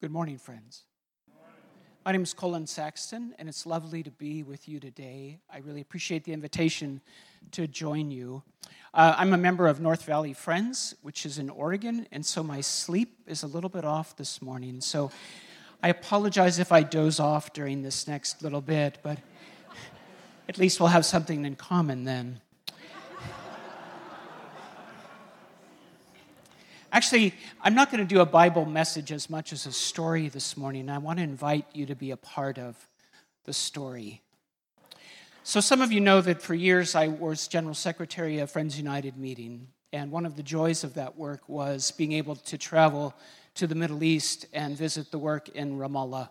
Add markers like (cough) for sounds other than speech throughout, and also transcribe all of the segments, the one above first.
Good morning, friends. My name is Colin Saxton, and it's lovely to be with you today. I really appreciate the invitation to join you. Uh, I'm a member of North Valley Friends, which is in Oregon, and so my sleep is a little bit off this morning. So I apologize if I doze off during this next little bit, but (laughs) at least we'll have something in common then. Actually, I'm not going to do a Bible message as much as a story this morning. I want to invite you to be a part of the story. So, some of you know that for years I was General Secretary of Friends United meeting, and one of the joys of that work was being able to travel to the Middle East and visit the work in Ramallah.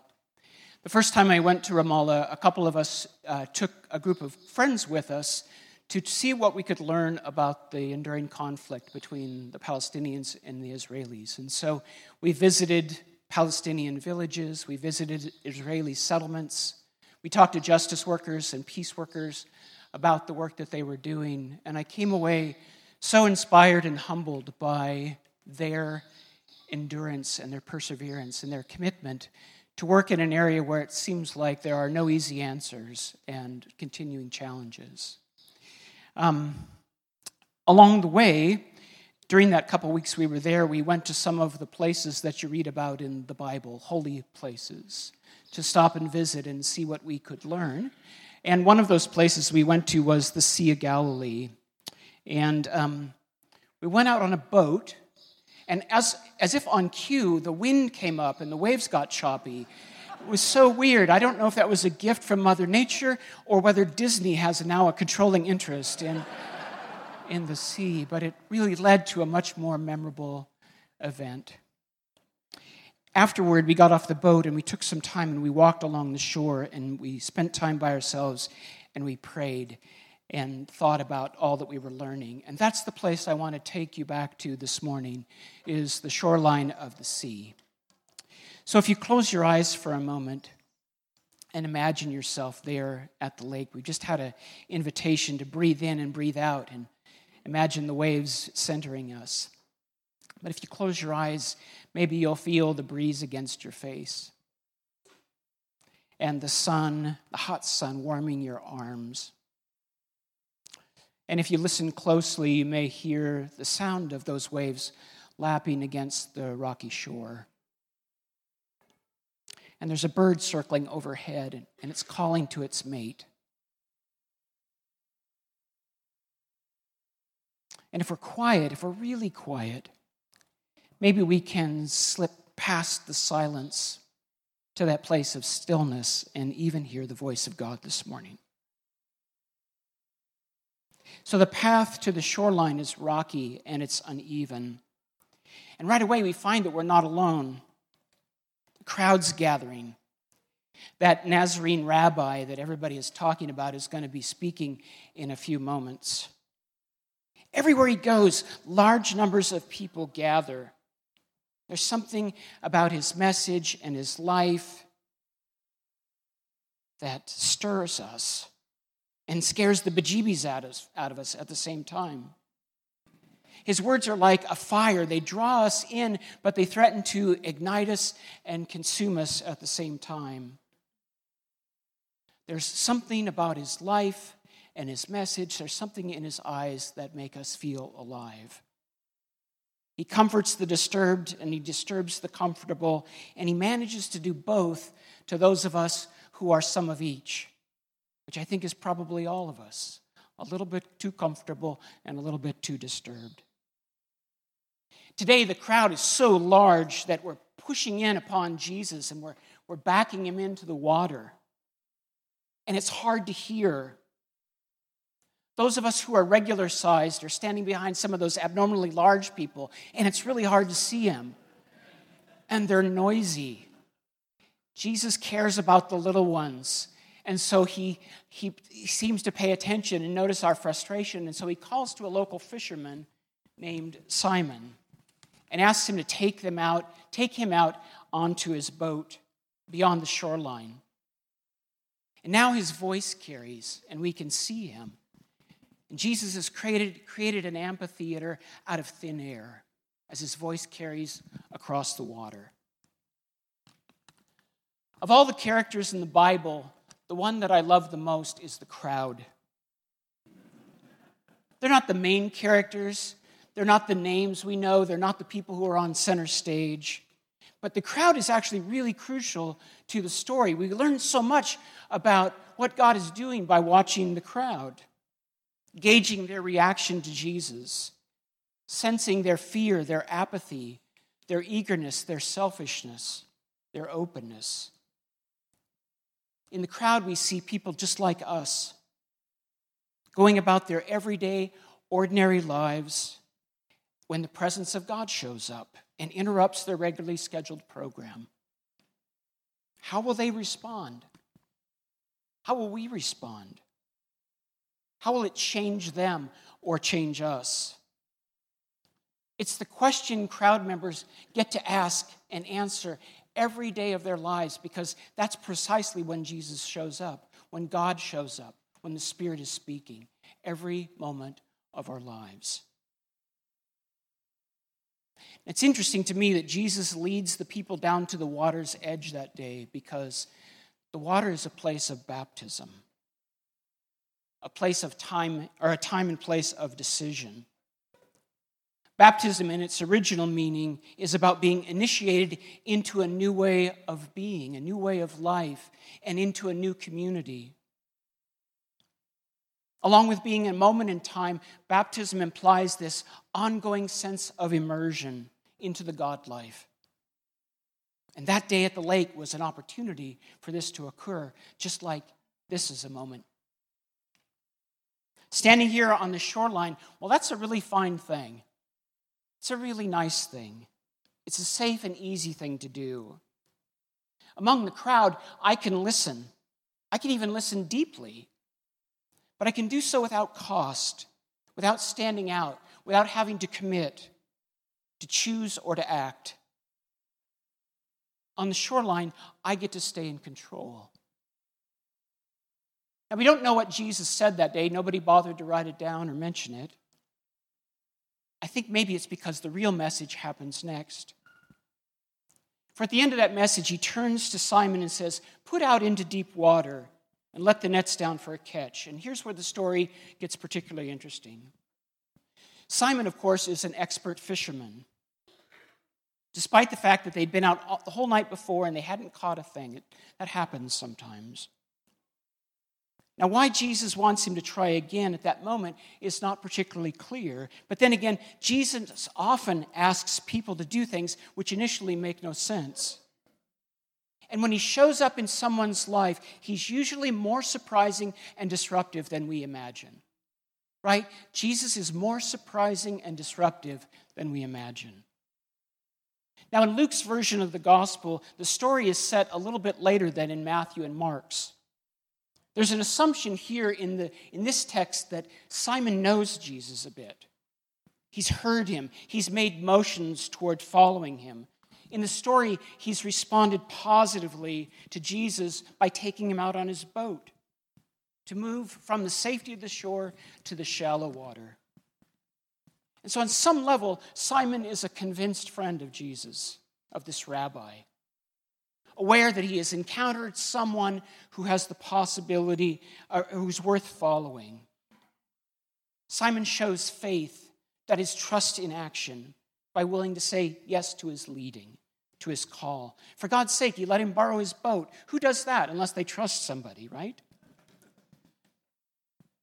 The first time I went to Ramallah, a couple of us uh, took a group of friends with us to see what we could learn about the enduring conflict between the Palestinians and the Israelis. And so we visited Palestinian villages, we visited Israeli settlements, we talked to justice workers and peace workers about the work that they were doing. And I came away so inspired and humbled by their endurance and their perseverance and their commitment to work in an area where it seems like there are no easy answers and continuing challenges. Um, along the way, during that couple weeks we were there, we went to some of the places that you read about in the Bible, holy places, to stop and visit and see what we could learn. And one of those places we went to was the Sea of Galilee. And um, we went out on a boat, and as, as if on cue, the wind came up and the waves got choppy. It was so weird. I don't know if that was a gift from Mother Nature or whether Disney has now a controlling interest in, (laughs) in the sea, but it really led to a much more memorable event. Afterward, we got off the boat and we took some time and we walked along the shore and we spent time by ourselves and we prayed and thought about all that we were learning. And that's the place I want to take you back to this morning is the shoreline of the sea. So if you close your eyes for a moment and imagine yourself there at the lake, we just had an invitation to breathe in and breathe out and imagine the waves centering us. But if you close your eyes, maybe you'll feel the breeze against your face and the sun, the hot sun, warming your arms. And if you listen closely, you may hear the sound of those waves lapping against the rocky shore and there's a bird circling overhead, and it's calling to its mate. And if we're quiet, if we're really quiet, maybe we can slip past the silence to that place of stillness and even hear the voice of God this morning. So the path to the shoreline is rocky and it's uneven. And right away, we find that we're not alone crowds gathering. That Nazarene rabbi that everybody is talking about is going to be speaking in a few moments. Everywhere he goes, large numbers of people gather. There's something about his message and his life that stirs us and scares the bejeebies out of us at the same time. His words are like a fire. They draw us in, but they threaten to ignite us and consume us at the same time. There's something about his life and his message, there's something in his eyes that make us feel alive. He comforts the disturbed and he disturbs the comfortable, and he manages to do both to those of us who are some of each, which I think is probably all of us a little bit too comfortable and a little bit too disturbed. Today, the crowd is so large that we're pushing in upon Jesus and we're, we're backing him into the water. And it's hard to hear. Those of us who are regular sized are standing behind some of those abnormally large people, and it's really hard to see them. And they're noisy. Jesus cares about the little ones. And so he, he, he, seems to pay attention and notice our frustration. And so he calls to a local fisherman named Simon and asks him to take them out, take him out onto his boat beyond the shoreline. And now his voice carries, and we can see him. And Jesus has created, created an amphitheater out of thin air as his voice carries across the water. Of all the characters in the Bible, the one that I love the most is the crowd. They're not the main characters, they're not the names we know, they're not the people who are on center stage. But the crowd is actually really crucial to the story. We learn so much about what God is doing by watching the crowd, gauging their reaction to Jesus, sensing their fear, their apathy, their eagerness, their selfishness, their openness. In the crowd, we see people just like us, going about their everyday, ordinary lives when the presence of God shows up and interrupts their regularly scheduled program. How will they respond? How will we respond? How will it change them or change us? It's the question crowd members get to ask and answer every day of their lives because that's precisely when Jesus shows up, when God shows up, when the Spirit is speaking, every moment of our lives. It's interesting to me that Jesus leads the people down to the water's edge that day because the water is a place of baptism, a place of time, or a time and place of decision. Baptism, in its original meaning, is about being initiated into a new way of being, a new way of life, and into a new community. Along with being a moment in time, baptism implies this ongoing sense of immersion into the God life. And that day at the lake was an opportunity for this to occur, just like this is a moment. Standing here on the shoreline, well, that's a really fine thing. It's a really nice thing. It's a safe and easy thing to do. Among the crowd, I can listen. I can even listen deeply. But I can do so without cost, without standing out, without having to commit, to choose or to act. On the shoreline, I get to stay in control. Now, we don't know what Jesus said that day. Nobody bothered to write it down or mention it. I think maybe it's because the real message happens next. For at the end of that message, he turns to Simon and says, Put out into deep water and let the nets down for a catch. And here's where the story gets particularly interesting. Simon, of course, is an expert fisherman. Despite the fact that they'd been out the whole night before and they hadn't caught a thing, it, that happens sometimes. Now, why Jesus wants him to try again at that moment is not particularly clear. But then again, Jesus often asks people to do things which initially make no sense. And when he shows up in someone's life, he's usually more surprising and disruptive than we imagine. Right? Jesus is more surprising and disruptive than we imagine. Now, in Luke's version of the gospel, the story is set a little bit later than in Matthew and Mark's. There's an assumption here in, the, in this text that Simon knows Jesus a bit. He's heard him, he's made motions toward following him. In the story, he's responded positively to Jesus by taking him out on his boat to move from the safety of the shore to the shallow water. And so, on some level, Simon is a convinced friend of Jesus, of this rabbi aware that he has encountered someone who has the possibility, uh, who's worth following. Simon shows faith, that is trust in action, by willing to say yes to his leading, to his call. For God's sake, he let him borrow his boat. Who does that unless they trust somebody, right?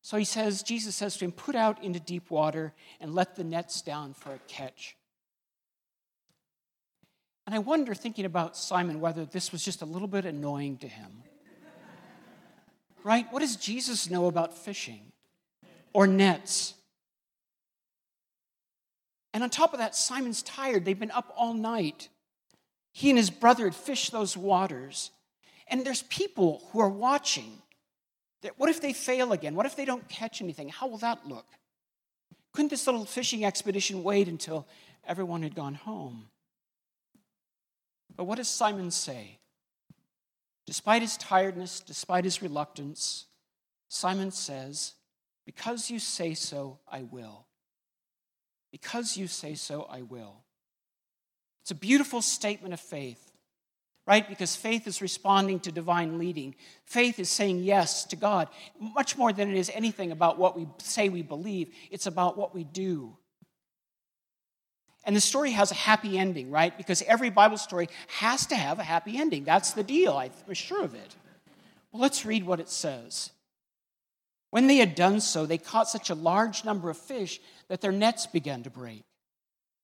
So he says, Jesus says to him, Put out into deep water and let the nets down for a catch. And I wonder, thinking about Simon, whether this was just a little bit annoying to him. right? What does Jesus know about fishing or nets? And on top of that, Simon's tired. They've been up all night. He and his brother had fished those waters. And there's people who are watching. What if they fail again? What if they don't catch anything? How will that look? Couldn't this little fishing expedition wait until everyone had gone home? But what does Simon say? Despite his tiredness, despite his reluctance, Simon says, Because you say so, I will. Because you say so, I will. It's a beautiful statement of faith, right? Because faith is responding to divine leading. Faith is saying yes to God, much more than it is anything about what we say we believe, it's about what we do. And the story has a happy ending, right? Because every Bible story has to have a happy ending. That's the deal. I'm sure of it. Well, let's read what it says. When they had done so, they caught such a large number of fish that their nets began to break.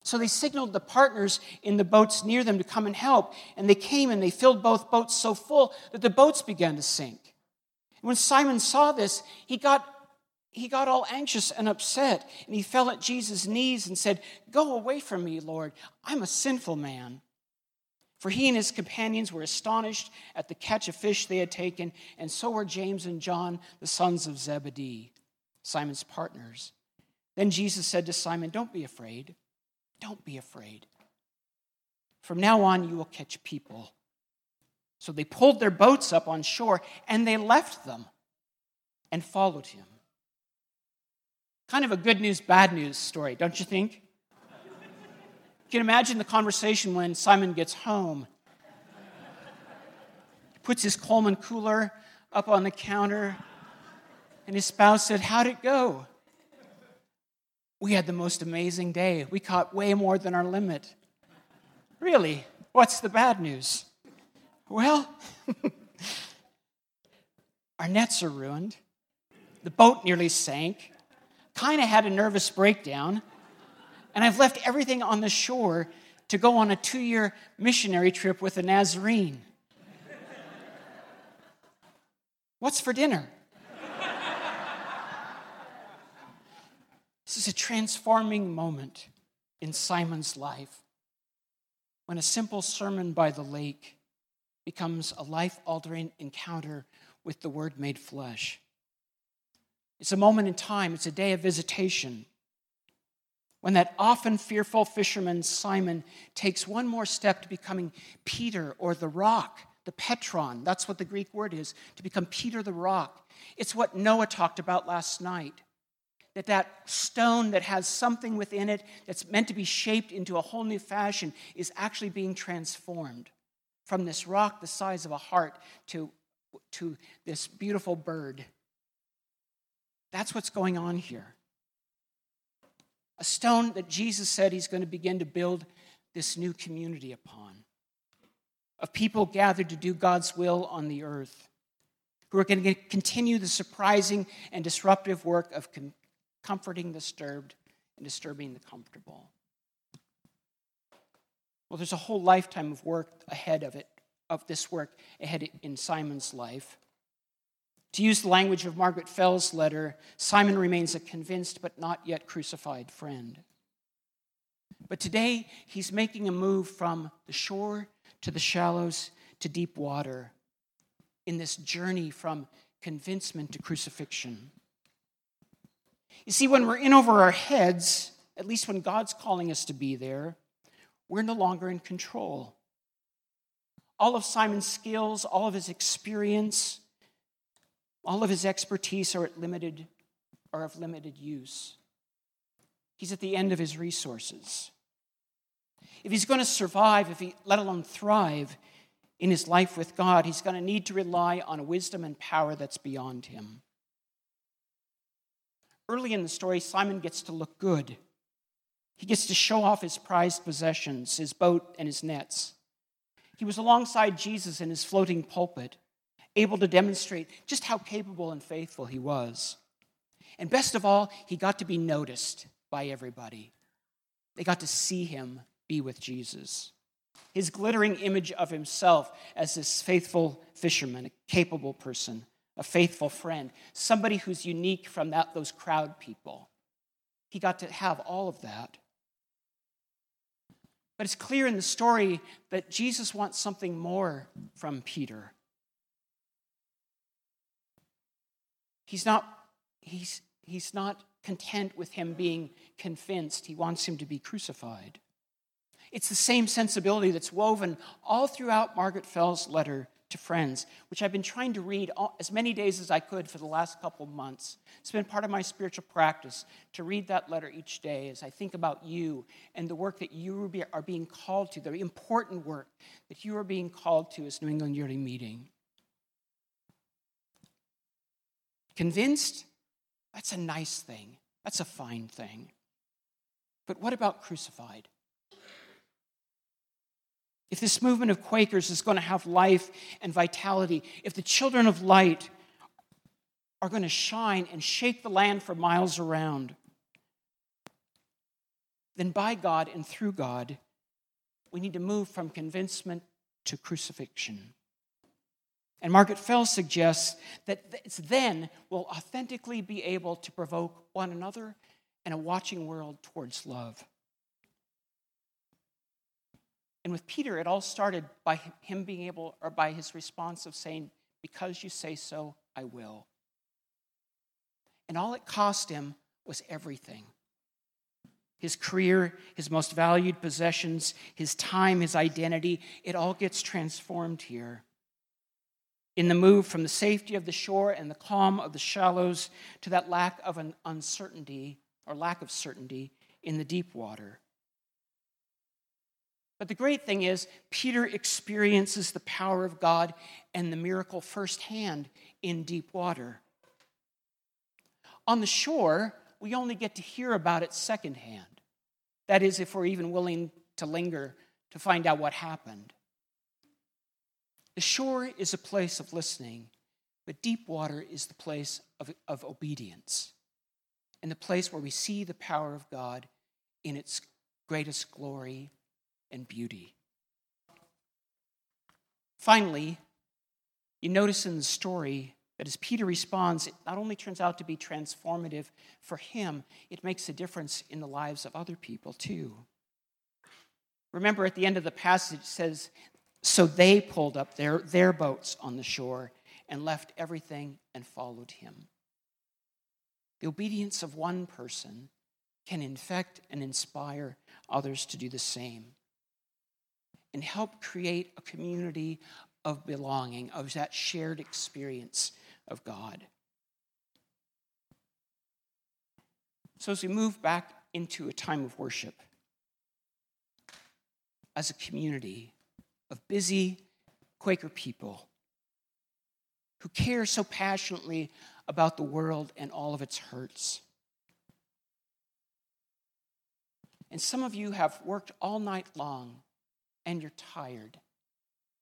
So they signaled the partners in the boats near them to come and help, and they came and they filled both boats so full that the boats began to sink. when Simon saw this, he got, he got all anxious and upset, and he fell at Jesus' knees and said, Go away from me, Lord. I'm a sinful man. For he and his companions were astonished at the catch of fish they had taken, and so were James and John, the sons of Zebedee, Simon's partners. Then Jesus said to Simon, Don't be afraid. Don't be afraid. From now on, you will catch people. So they pulled their boats up on shore and they left them and followed him. Kind of a good news, bad news story, don't you think? You can imagine the conversation when Simon gets home. He puts his Coleman cooler up on the counter, and his spouse said, How'd it go? We had the most amazing day. We caught way more than our limit. Really? What's the bad news? Well, (laughs) our nets are ruined. The boat nearly sank. Kind of had a nervous breakdown. And I've left everything on the shore to go on a two year missionary trip with a Nazarene. What's for dinner? This is a transforming moment in Simon's life when a simple sermon by the lake becomes a life altering encounter with the Word made flesh. It's a moment in time, it's a day of visitation. When that often fearful fisherman, Simon, takes one more step to becoming Peter or the rock, the Petron. That's what the Greek word is, to become Peter the rock. It's what Noah talked about last night that that stone that has something within it that's meant to be shaped into a whole new fashion is actually being transformed from this rock the size of a heart to, to this beautiful bird. That's what's going on here. A stone that Jesus said he's going to begin to build this new community upon of people gathered to do God's will on the earth who are going to continue the surprising and disruptive work of comforting the disturbed and disturbing the comfortable. Well, there's a whole lifetime of work ahead of it, of this work ahead in Simon's life. To use the language of Margaret Fell's letter, Simon remains a convinced but not yet crucified friend. But today, he's making a move from the shore to the shallows to deep water in this journey from convincement to crucifixion. You see, when we're in over our heads, at least when God's calling us to be there, we're no longer in control. All of Simon's skills, all of his experience, all of his expertise are at limited are of limited use. He's at the end of his resources. If he's going to survive, if he let alone thrive in his life with God, he's going to need to rely on a wisdom and power that's beyond him. Early in the story, Simon gets to look good. He gets to show off his prized possessions, his boat and his nets. He was alongside Jesus in his floating pulpit, able to demonstrate just how capable and faithful he was. And best of all, he got to be noticed by everybody. They got to see him be with Jesus. His glittering image of himself as this faithful fisherman, a capable person, a faithful friend, somebody who's unique from that, those crowd people. He got to have all of that. But it's clear in the story that Jesus wants something more from Peter. He's not, he's, he's not content with him being convinced, he wants him to be crucified. It's the same sensibility that's woven all throughout Margaret Fell's letter to friends, which I've been trying to read all, as many days as I could for the last couple months. It's been part of my spiritual practice to read that letter each day as I think about you and the work that you are being called to, the important work that you are being called to as New England Yearly Meeting. Convinced? That's a nice thing. That's a fine thing. But what about crucified? If this movement of Quakers is going to have life and vitality, if the children of light are going to shine and shake the land for miles around, then by God and through God, we need to move from convincement to crucifixion. And Margaret Fell suggests that it's then we'll authentically be able to provoke one another and a watching world towards love. And with Peter, it all started by him being able, or by his response of saying, Because you say so, I will. And all it cost him was everything his career, his most valued possessions, his time, his identity. It all gets transformed here. In the move from the safety of the shore and the calm of the shallows to that lack of an uncertainty or lack of certainty in the deep water. But the great thing is, Peter experiences the power of God and the miracle firsthand in deep water. On the shore, we only get to hear about it secondhand. That is, if we're even willing to linger to find out what happened. The shore is a place of listening, but deep water is the place of, of obedience and the place where we see the power of God in its greatest glory and beauty. Finally, you notice in the story that as Peter responds, it not only turns out to be transformative for him, it makes a difference in the lives of other people too. Remember at the end of the passage, it says, So they pulled up their, their boats on the shore and left everything and followed him. The obedience of one person can infect and inspire others to do the same and help create a community of belonging, of that shared experience of God. So, as we move back into a time of worship, as a community of busy Quaker people who care so passionately about the world and all of its hurts. And some of you have worked all night long and you're tired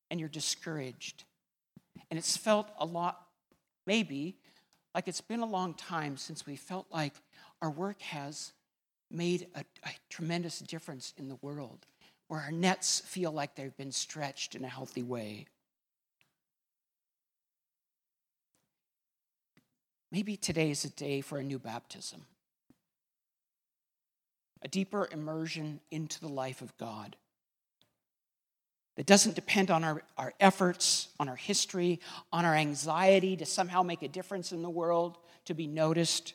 and you're discouraged. And it's felt a lot, maybe, like it's been a long time since we felt like our work has made a, a, tremendous difference in the world, where our nets feel like they've been stretched in a healthy way. Maybe today is a day for a new baptism, a deeper immersion into the life of God that doesn't depend on our, our efforts, on our history, on our anxiety to somehow make a difference in the world, to be noticed,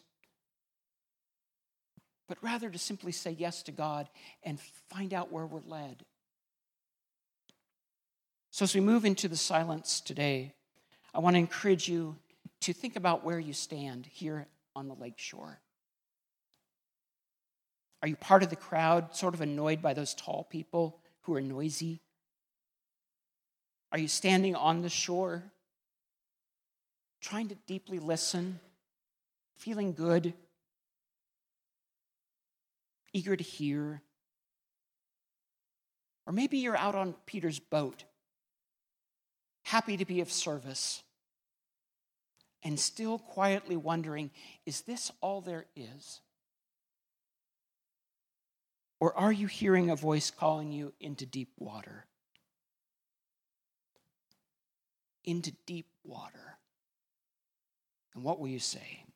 but rather to simply say yes to God and find out where we're led. So, as we move into the silence today, I want to encourage you to think about where you stand here on the lake shore. Are you part of the crowd, sort of annoyed by those tall people who are noisy? Are you standing on the shore, trying to deeply listen, feeling good, eager to hear? Or maybe you're out on Peter's boat, happy to be of service, and still quietly wondering is this all there is? Or are you hearing a voice calling you into deep water? Into deep water. And what will you say?